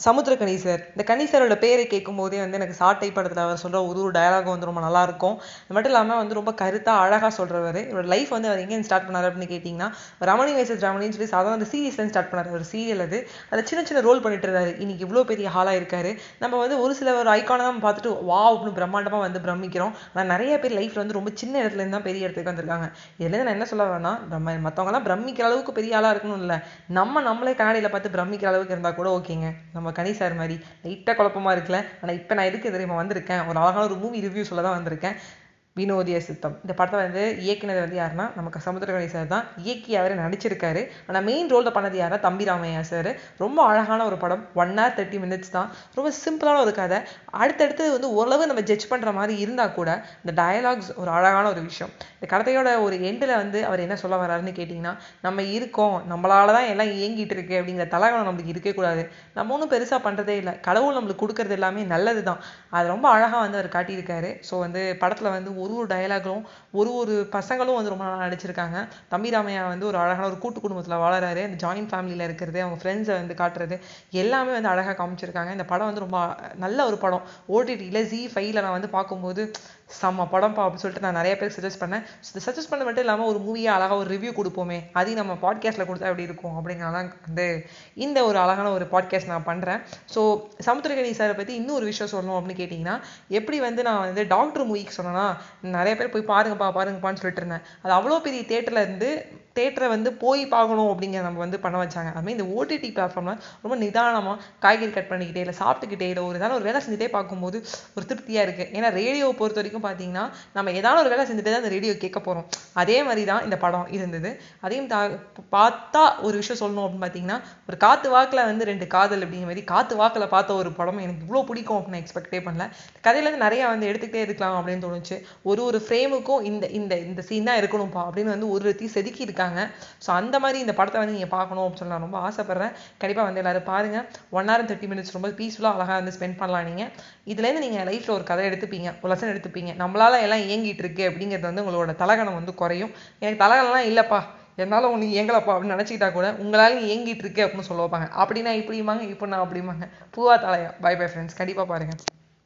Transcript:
Samuthirakani sir இந்த கனி சாரோட பேரை கேட்கும் போதே வந்து எனக்கு சாட்டை படத்தில் அவர் சொல்கிற ஒரு ஒரு டயலாகும் வந்து ரொம்ப நல்லாயிருக்கும் அது மட்டும் இல்லாமல் வந்து ரொம்ப கருத்தாக அழகாக சொல்கிறவர் இவரோட லைஃப் வந்து அவர் எங்கேருந்து ஸ்டார்ட் பண்ணார் அப்படின்னு கேட்டிங்கன்னா ரமணி வயசஸ் ரமணின்னு சொல்லி சாதாரண சீரியஸ்லேருந்து ஸ்டார்ட் பண்ணார். ஒரு சீரியல் அது. அதில் சின்ன சின்ன ரோல் பண்ணிட்டு இருந்தார். இன்றைக்கி இவ்வளோ பெரிய ஹாலாக இருக்கார். நம்ம வந்து ஒரு சில ஒரு ஐக்கானை தான் பார்த்துட்டு வா அப்படின்னு பிரம்மாண்டமாக வந்து பிரமிக்கிறோம். ஆனால் நிறைய பேர் லைஃப்பில் வந்து ரொம்ப சின்ன இடத்துலேருந்து தான் பெரிய இடத்துக்கு வந்திருக்காங்க. இதுலேருந்து நான் என்ன சொல்ல வரேன்னா நம்ம மற்றவங்கலாம் பிரமிக்கிற அளவுக்கு பெரிய ஆளாக இருக்கணும் இல்லை நம்ம நம்மளே கண்ணாடியில் பார்த்து பிரமிக்கிற அளவுக்கு இருந்தால் கூட ஓகேங்க நம்ம கனி சார் மாதிரி லைட்டாக குழப்பமா இருக்குல்ல. ஆனால் இப்போ நான் எதுக்கு தெரியுமா? வந்திருக்கேன். ஒரு அழகான ஒரு மூவி ரிவ்யூ சொல்ல தான் வந்திருக்கேன். வினோதிய சித்தம். இந்த படத்தை வந்து இயக்குனது வந்து யாருன்னா நமக்கு சமுத்திரகணி சார் தான். இயக்கி அவர் நடிச்சிருக்காரு ஆனால் மெயின் ரோலில் பண்ணது யாருன்னா தம்பி ராமையா சார் ரொம்ப அழகான ஒரு படம். ஒன் ஹவர் தேர்ட்டி மினிட்ஸ் தான். ரொம்ப சிம்பிளான ஒரு கதை. அடுத்தடுத்து வந்து ஓரளவு நம்ம ஜட்ஜ் பண்ணுற மாதிரி இருந்தால் கூட இந்த டயலாக்ஸ் ஒரு அழகான ஒரு விஷயம். இந்த கதையோட ஒரு எண்டில் வந்து அவர் என்ன சொல்ல வர்றாருன்னு கேட்டிங்கன்னா நம்ம இருக்கோம். நம்மளால தான் எல்லாம் இயங்கிட்டு இருக்கு அப்படிங்கிற தலகணம் நம்மளுக்கு இருக்கே கூடாது. நம்ம ஒன்றும் பெருசாக பண்ணுறதே இல்லை. கடவுள் நம்மளுக்கு கொடுக்கறது எல்லாமே நல்லது தான் அது ரொம்ப அழகாக வந்து அவர் காட்டியிருக்காரு. ஸோ வந்து படத்தில் வந்து ஒரு ஒரு டயலாகும் ஒரு ஒரு பசங்களும் வந்து ரொம்ப நல்லா நடிச்சிருக்காங்க. தம்பி ராமையா வந்து ஒரு அழகான ஒரு கூட்டு குடும்பத்தில் வளராரு அந்த ஜாயின் ஃபேமிலியில் இருக்கிறது அவங்க ஃப்ரெண்ட்ஸை வந்து காட்டுறது எல்லாமே வந்து அழகாக காமிச்சிருக்காங்க. இந்த படம் வந்து ரொம்ப நல்ல ஒரு படம். ஓடிடியில் ஜி ஃபைவ்ல நான் வந்து பார்க்கும்போது செம்ம படம்ப்பா அப்படின்னு சொல்லிட்டு நான் நிறைய பேர் சஜஸ்ட் பண்ணேன். சஜஸ்ட் பண்ண மட்டும் இல்லாமல் ஒரு மூவியை அழகாக ஒரு ரிவ்யூ கொடுப்போமே அதையும் நம்ம பாட்காஸ்ட்டில் கொடுத்தா எப்படி இருக்கும்? அப்படிங்கிறதான் வந்து இந்த ஒரு அழகான ஒரு பாட்காஸ்ட் நான் பண்ணுறேன் ஸோ சமுத்திரகணி சாரை பற்றி இன்னும் ஒரு விஷயம் சொல்லணும் அப்படின்னு கேட்டிங்கன்னா எப்படி வந்து நான் வந்து டாக்டர் மூவிக்கு சொன்னேன்னா நிறைய பேர் போய் பாருங்கப்பா பாருங்கப்பான்னு சொல்லிட்டு இருந்தேன். அது அவ்வளோ பெரிய தேட்டரில் இருந்து தேட்டரை வந்து போய் பார்க்கணும் அப்படிங்கிற நம்ம வந்து பண்ண வச்சாங்க. அதுமாதிரி இந்த ஓடிடி பிளாட்ஃபார்மில் ரொம்ப நிதானமாக காய்கறி கட் பண்ணிக்கிட்டே இல்லை சாப்பிட்டுக்கிட்டே இல்லை ஒரு ஏதாவது ஒரு வேலை செஞ்சுட்டே பார்க்கும்போது ஒரு திருப்தியாக இருக்குது ஏன்னா ரேடியோவை பொறுத்த வரைக்கும் பார்த்தீங்கன்னா நம்ம ஏதாவது ஒரு வேலை செஞ்சுட்டு தான் அந்த ரேடியோ கேட்க போகிறோம் அதே மாதிரி தான் இந்த படம் இருந்தது. அதையும் தா பார்த்தா ஒரு விஷயம் சொல்லணும் அப்படின்னு பார்த்தீங்கன்னா ஒரு காற்று வாக்கில் வந்து ரெண்டு காதல் அப்படிங்கிற மாதிரி காற்று வாக்கில் பார்த்த ஒரு படம் எனக்கு இவ்வளோ பிடிக்கும் அப்படின்னு எக்ஸ்பெக்டே பண்ணல. கதையிலேருந்து நிறையா வந்து எடுத்துக்கிட்டே இருக்கலாம் அப்படின்னு தோணுச்சு. ஒரு ஒரு ஃப்ரேமுக்கும் இந்த இந்த இந்த சீன் தான் இருக்கணும்ப்பா அப்படின்னு வந்து ஒரு ரத்தி செதுக்கி இருக்காங்க ஸோ அந்த மாதிரி இந்த படத்தை வந்து நீங்கள் பார்க்கணும் அப்படின்னு சொல்லி நான் ரொம்ப ஆசைப்பட்றேன். கண்டிப்பாக வந்து எல்லாரும் பாருங்கள் ஒன் ஹவர் தேர்ட்டி மினிட்ஸ் ரொம்ப பீஸ்ஃபுல்லாக அழகாக வந்து ஸ்பெண்ட் பண்ணலாம் நீங்கள் இதுலேருந்து நீங்கள் லைஃப்பில் ஒரு கதை எடுத்துப்பீங்க ஒரு லெசன் எடுத்துப்பீங்க. நம்மளால எல்லாம் இயங்கிட்டு இருக்கு அப்படிங்கிறது வந்து உங்களோட தலகணம் வந்து குறையும். எனக்கு தலகணம்லாம் இல்லைப்பா. என்னால் உனக்கு இயங்கலப்பா அப்படின்னு நினச்சிக்கிட்டா கூட உங்களால் இயங்கிட்டு இருக்கு அப்படின்னு சொல்ல வைப்பாங்க. அப்படின்னா இப்படிமாங்க இப்போ நான் அப்படிமாங்க பூவா தலையா. பை பை ஃப்ரெண்ட்ஸ் கண்டிப்பாக பாருங்கள்